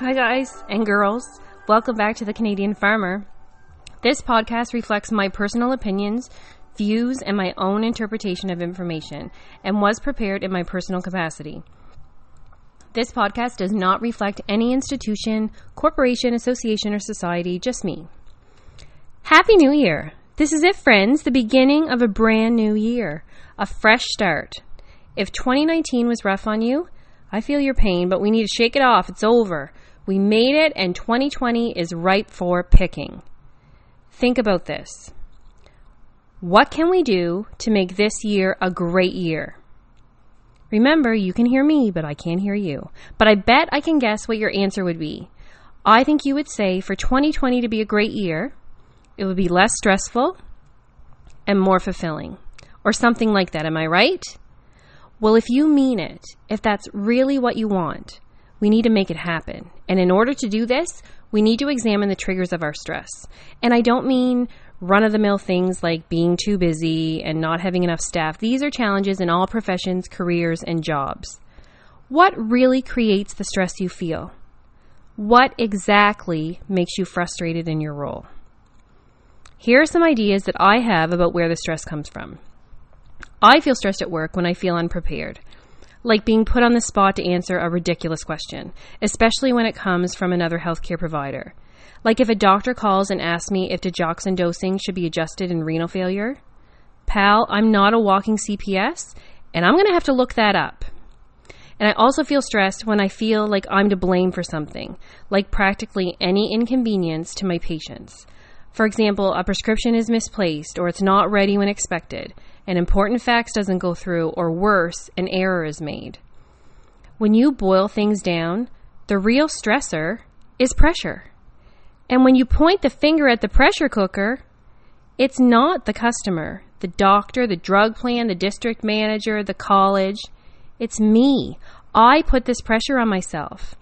Hi, guys and girls. Welcome back to the Canadian Farmer. This podcast reflects my personal opinions, views, and my own interpretation of information, and was prepared in my personal capacity. This podcast does not reflect any institution, corporation, association, or society, just me. Happy New Year! This is it, friends, the beginning of a brand new year, a fresh start. If 2019 was rough on you, I feel your pain, but we need to shake it off. It's over. We made it, and 2020 is ripe for picking. Think about this. What can we do to make this year a great year? Remember, you can hear me, but I can't hear you. But I bet I can guess what your answer would be. I think you would say for 2020 to be a great year, it would be less stressful and more fulfilling, or something like that. Am I right? Well, if you mean it, if that's really what you want, we need to make it happen. And in order to do this, we need to examine the triggers of our stress. And I don't mean run of the mill things like being too busy and not having enough staff. These are challenges in all professions, careers, and jobs. What really creates the stress you feel? What exactly makes you frustrated in your role? Here are some ideas that I have about where the stress comes from. I feel stressed at work when I feel unprepared like being put on the spot to answer a ridiculous question, especially when it comes from another healthcare provider. Like if a doctor calls and asks me if digoxin dosing should be adjusted in renal failure. Pal, I'm not a walking CPS, and I'm going to have to look that up. And I also feel stressed when I feel like I'm to blame for something, like practically any inconvenience to my patients. For example, a prescription is misplaced or it's not ready when expected, an important fax doesn't go through, or worse, an error is made. When you boil things down, the real stressor is pressure. And when you point the finger at the pressure cooker, it's not the customer, the doctor, the drug plan, the district manager, the college. It's me. I put this pressure on myself.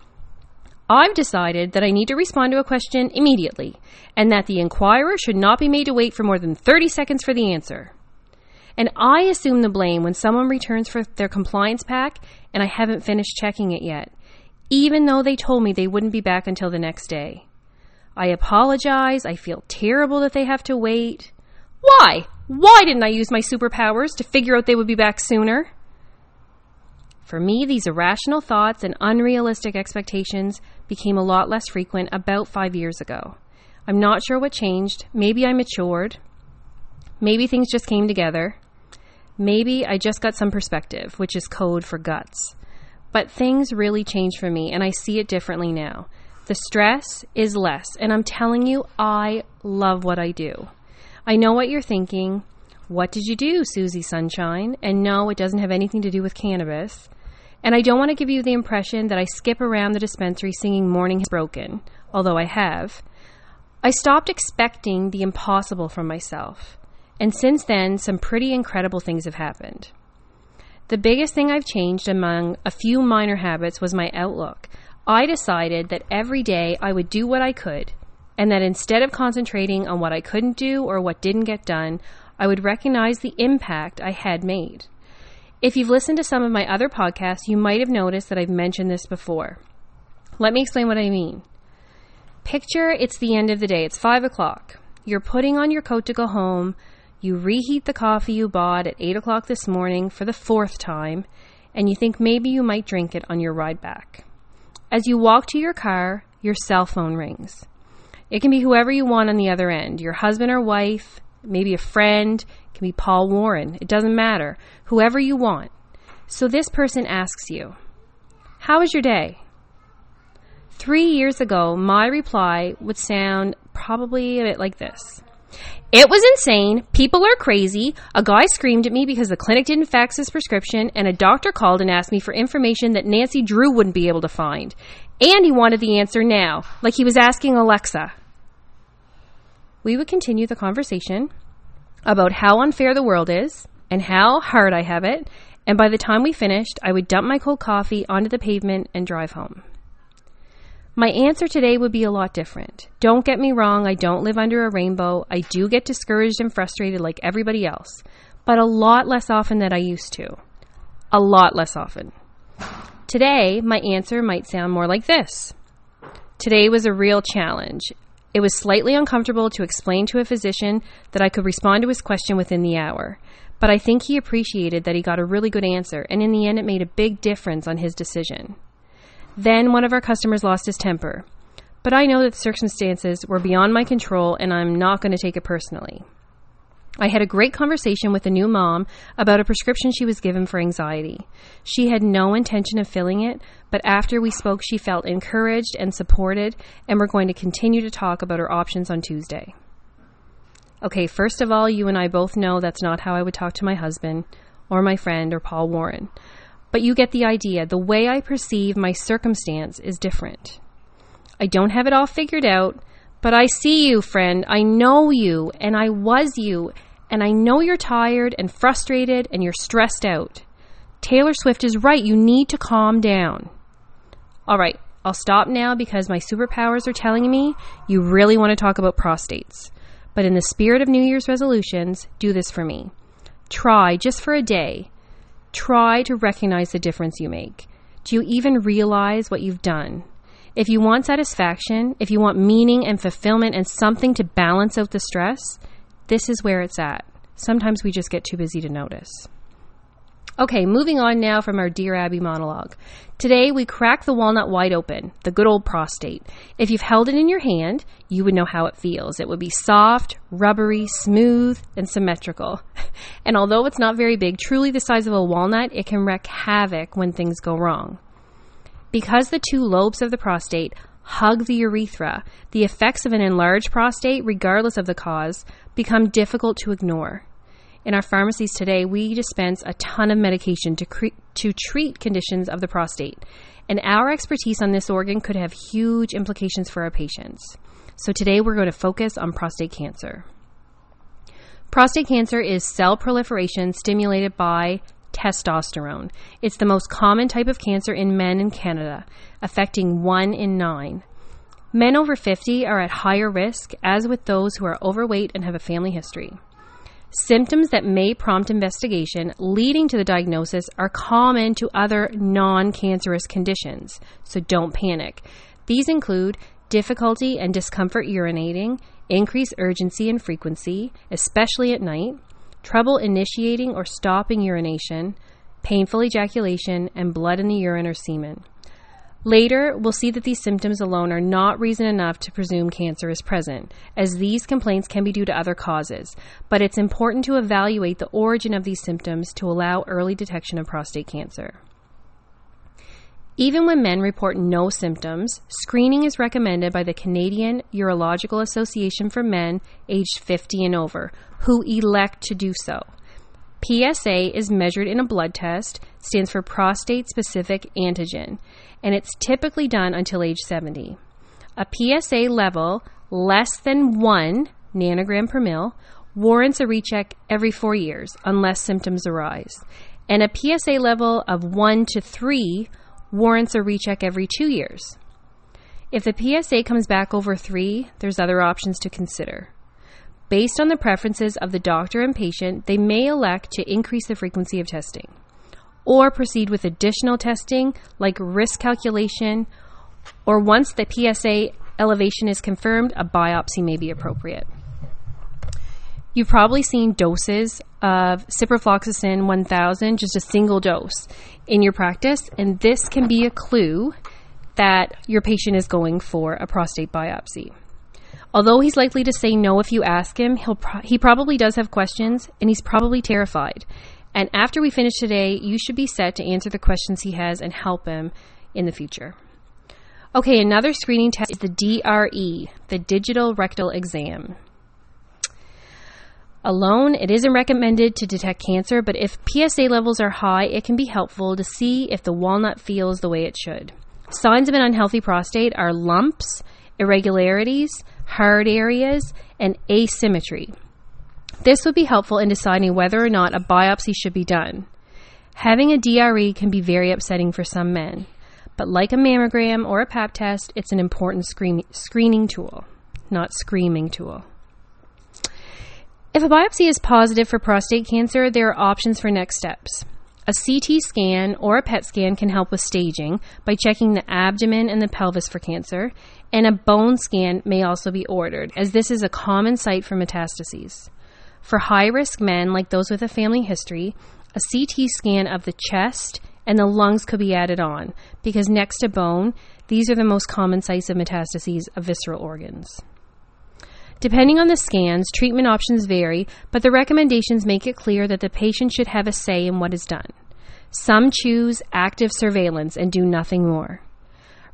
I've decided that I need to respond to a question immediately and that the inquirer should not be made to wait for more than 30 seconds for the answer. And I assume the blame when someone returns for their compliance pack and I haven't finished checking it yet, even though they told me they wouldn't be back until the next day. I apologize. I feel terrible that they have to wait. Why? Why didn't I use my superpowers to figure out they would be back sooner? For me, these irrational thoughts and unrealistic expectations became a lot less frequent about five years ago. I'm not sure what changed. Maybe I matured. Maybe things just came together. Maybe I just got some perspective, which is code for guts. But things really changed for me, and I see it differently now. The stress is less, and I'm telling you, I love what I do. I know what you're thinking. What did you do, Susie Sunshine? And no, it doesn't have anything to do with cannabis. And I don't want to give you the impression that I skip around the dispensary singing Morning Has Broken, although I have. I stopped expecting the impossible from myself. And since then, some pretty incredible things have happened. The biggest thing I've changed among a few minor habits was my outlook. I decided that every day I would do what I could, and that instead of concentrating on what I couldn't do or what didn't get done, I would recognize the impact I had made. If you've listened to some of my other podcasts, you might have noticed that I've mentioned this before. Let me explain what I mean. Picture it's the end of the day, it's five o'clock. You're putting on your coat to go home, you reheat the coffee you bought at 8 o'clock this morning for the fourth time, and you think maybe you might drink it on your ride back. As you walk to your car, your cell phone rings. It can be whoever you want on the other end your husband or wife, maybe a friend, it can be Paul Warren. It doesn't matter. Whoever you want. So this person asks you, How was your day? Three years ago, my reply would sound probably a bit like this it was insane. People are crazy. A guy screamed at me because the clinic didn't fax his prescription, and a doctor called and asked me for information that Nancy Drew wouldn't be able to find. And he wanted the answer now, like he was asking Alexa. We would continue the conversation about how unfair the world is and how hard I have it, and by the time we finished, I would dump my cold coffee onto the pavement and drive home. My answer today would be a lot different. Don't get me wrong, I don't live under a rainbow. I do get discouraged and frustrated like everybody else, but a lot less often than I used to. A lot less often. Today, my answer might sound more like this Today was a real challenge. It was slightly uncomfortable to explain to a physician that I could respond to his question within the hour, but I think he appreciated that he got a really good answer, and in the end, it made a big difference on his decision. Then one of our customers lost his temper, but I know that the circumstances were beyond my control, and I'm not going to take it personally. I had a great conversation with a new mom about a prescription she was given for anxiety. She had no intention of filling it, but after we spoke, she felt encouraged and supported, and we're going to continue to talk about her options on Tuesday. Okay, first of all, you and I both know that's not how I would talk to my husband, or my friend, or Paul Warren. But you get the idea. The way I perceive my circumstance is different. I don't have it all figured out, but I see you, friend. I know you, and I was you, and I know you're tired and frustrated and you're stressed out. Taylor Swift is right. You need to calm down. All right, I'll stop now because my superpowers are telling me you really want to talk about prostates. But in the spirit of New Year's resolutions, do this for me. Try, just for a day, try to recognize the difference you make. Do you even realize what you've done? If you want satisfaction, if you want meaning and fulfillment and something to balance out the stress, this is where it's at. Sometimes we just get too busy to notice. Okay, moving on now from our Dear Abby monologue. Today we crack the walnut wide open, the good old prostate. If you've held it in your hand, you would know how it feels. It would be soft, rubbery, smooth, and symmetrical. And although it's not very big, truly the size of a walnut, it can wreak havoc when things go wrong. Because the two lobes of the prostate hug the urethra, the effects of an enlarged prostate, regardless of the cause, become difficult to ignore. In our pharmacies today, we dispense a ton of medication to, cre- to treat conditions of the prostate, and our expertise on this organ could have huge implications for our patients. So today we're going to focus on prostate cancer. Prostate cancer is cell proliferation stimulated by testosterone. It's the most common type of cancer in men in Canada, affecting 1 in 9. Men over 50 are at higher risk, as with those who are overweight and have a family history. Symptoms that may prompt investigation leading to the diagnosis are common to other non cancerous conditions, so don't panic. These include difficulty and discomfort urinating, increased urgency and frequency, especially at night, trouble initiating or stopping urination, painful ejaculation, and blood in the urine or semen. Later, we'll see that these symptoms alone are not reason enough to presume cancer is present, as these complaints can be due to other causes, but it's important to evaluate the origin of these symptoms to allow early detection of prostate cancer. Even when men report no symptoms, screening is recommended by the Canadian Urological Association for Men aged 50 and over, who elect to do so. PSA is measured in a blood test, stands for prostate specific antigen, and it's typically done until age 70. A PSA level less than 1 nanogram per mil warrants a recheck every 4 years unless symptoms arise, and a PSA level of 1 to 3 warrants a recheck every two years. If the PSA comes back over three, there's other options to consider. Based on the preferences of the doctor and patient, they may elect to increase the frequency of testing or proceed with additional testing like risk calculation, or once the PSA elevation is confirmed, a biopsy may be appropriate. You've probably seen doses of ciprofloxacin 1000, just a single dose, in your practice, and this can be a clue that your patient is going for a prostate biopsy. Although he's likely to say no if you ask him, he'll pro- he probably does have questions and he's probably terrified. And after we finish today, you should be set to answer the questions he has and help him in the future. Okay, another screening test is the DRE, the Digital Rectal Exam. Alone, it isn't recommended to detect cancer, but if PSA levels are high, it can be helpful to see if the walnut feels the way it should. Signs of an unhealthy prostate are lumps, irregularities, hard areas, and asymmetry. This would be helpful in deciding whether or not a biopsy should be done. Having a DRE can be very upsetting for some men, but like a mammogram or a pap test, it's an important screen- screening tool, not screaming tool. If a biopsy is positive for prostate cancer, there are options for next steps. A CT scan or a PET scan can help with staging by checking the abdomen and the pelvis for cancer, and a bone scan may also be ordered, as this is a common site for metastases. For high risk men, like those with a family history, a CT scan of the chest and the lungs could be added on, because next to bone, these are the most common sites of metastases of visceral organs. Depending on the scans, treatment options vary, but the recommendations make it clear that the patient should have a say in what is done. Some choose active surveillance and do nothing more.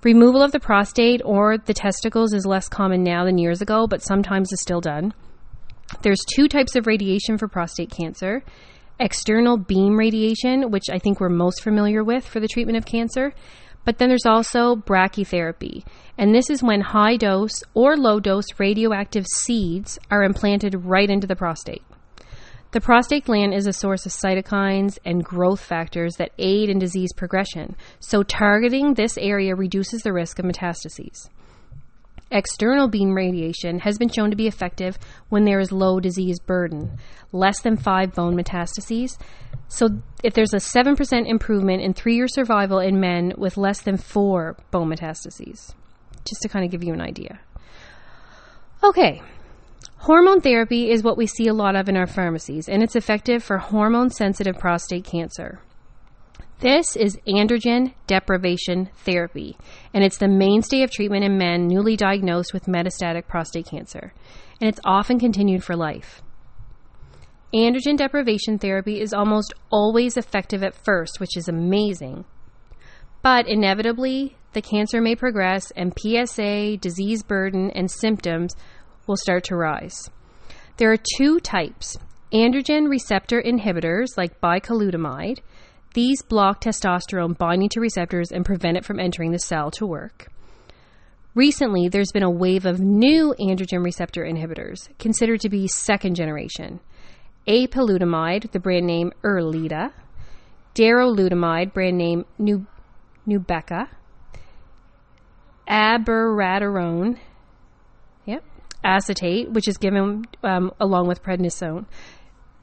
Removal of the prostate or the testicles is less common now than years ago, but sometimes is still done. There's two types of radiation for prostate cancer external beam radiation, which I think we're most familiar with for the treatment of cancer, but then there's also brachytherapy, and this is when high dose or low dose radioactive seeds are implanted right into the prostate. The prostate gland is a source of cytokines and growth factors that aid in disease progression, so targeting this area reduces the risk of metastases. External beam radiation has been shown to be effective when there is low disease burden, less than five bone metastases. So, if there's a 7% improvement in three year survival in men with less than four bone metastases, just to kind of give you an idea. Okay, hormone therapy is what we see a lot of in our pharmacies, and it's effective for hormone sensitive prostate cancer. This is androgen deprivation therapy, and it's the mainstay of treatment in men newly diagnosed with metastatic prostate cancer, and it's often continued for life. Androgen deprivation therapy is almost always effective at first, which is amazing. But inevitably, the cancer may progress and PSA, disease burden, and symptoms will start to rise. There are two types androgen receptor inhibitors like bicalutamide these block testosterone binding to receptors and prevent it from entering the cell to work. Recently, there's been a wave of new androgen receptor inhibitors, considered to be second generation. Apalutamide, the brand name Erleada, darolutamide, brand name New- Nubeqa, abiraterone, acetate, which is given um, along with prednisone,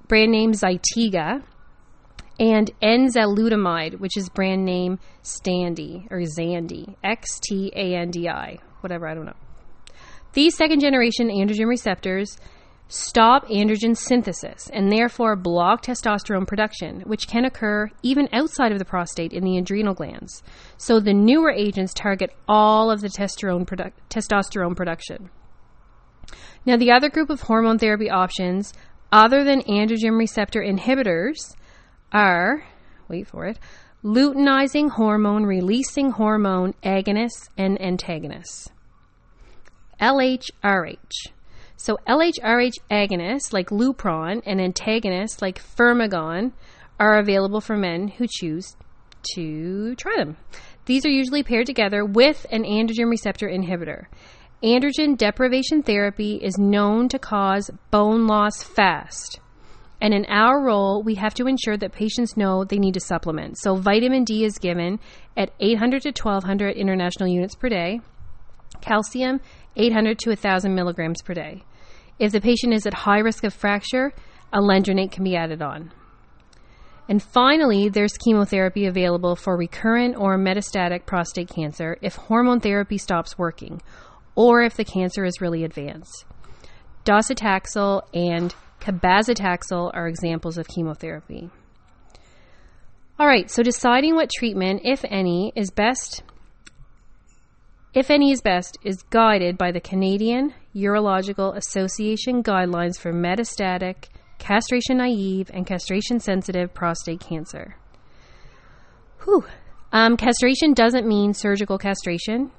brand name Zytiga, and enzalutamide, which is brand name Standi or Xandi, X T A N D I, whatever, I don't know. These second generation androgen receptors stop androgen synthesis and therefore block testosterone production, which can occur even outside of the prostate in the adrenal glands. So the newer agents target all of the testosterone, produ- testosterone production. Now, the other group of hormone therapy options, other than androgen receptor inhibitors, are, wait for it, luteinizing hormone releasing hormone agonists and antagonists. LHRH. So LHRH agonists like Lupron and antagonists like Firmagon are available for men who choose to try them. These are usually paired together with an androgen receptor inhibitor. Androgen deprivation therapy is known to cause bone loss fast. And in our role, we have to ensure that patients know they need to supplement. So vitamin D is given at 800 to 1200 international units per day, calcium 800 to 1000 milligrams per day. If the patient is at high risk of fracture, alendronate can be added on. And finally, there's chemotherapy available for recurrent or metastatic prostate cancer if hormone therapy stops working or if the cancer is really advanced. Docetaxel and Cabazitaxel are examples of chemotherapy. All right, so deciding what treatment, if any, is best, if any is best, is guided by the Canadian Urological Association guidelines for metastatic, castration naive, and castration sensitive prostate cancer. Whew. Um, castration doesn't mean surgical castration.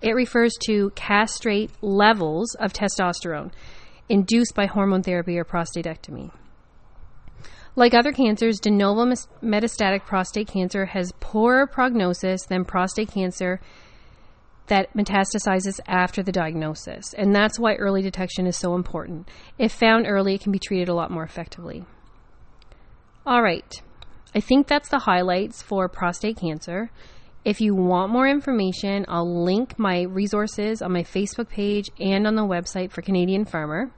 It refers to castrate levels of testosterone induced by hormone therapy or prostatectomy. Like other cancers, de novo metastatic prostate cancer has poorer prognosis than prostate cancer that metastasizes after the diagnosis. And that's why early detection is so important. If found early, it can be treated a lot more effectively. All right. I think that's the highlights for prostate cancer. If you want more information, I'll link my resources on my Facebook page and on the website for Canadian Farmer.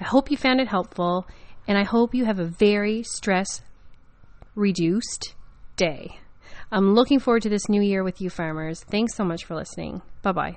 I hope you found it helpful, and I hope you have a very stress reduced day. I'm looking forward to this new year with you, farmers. Thanks so much for listening. Bye bye.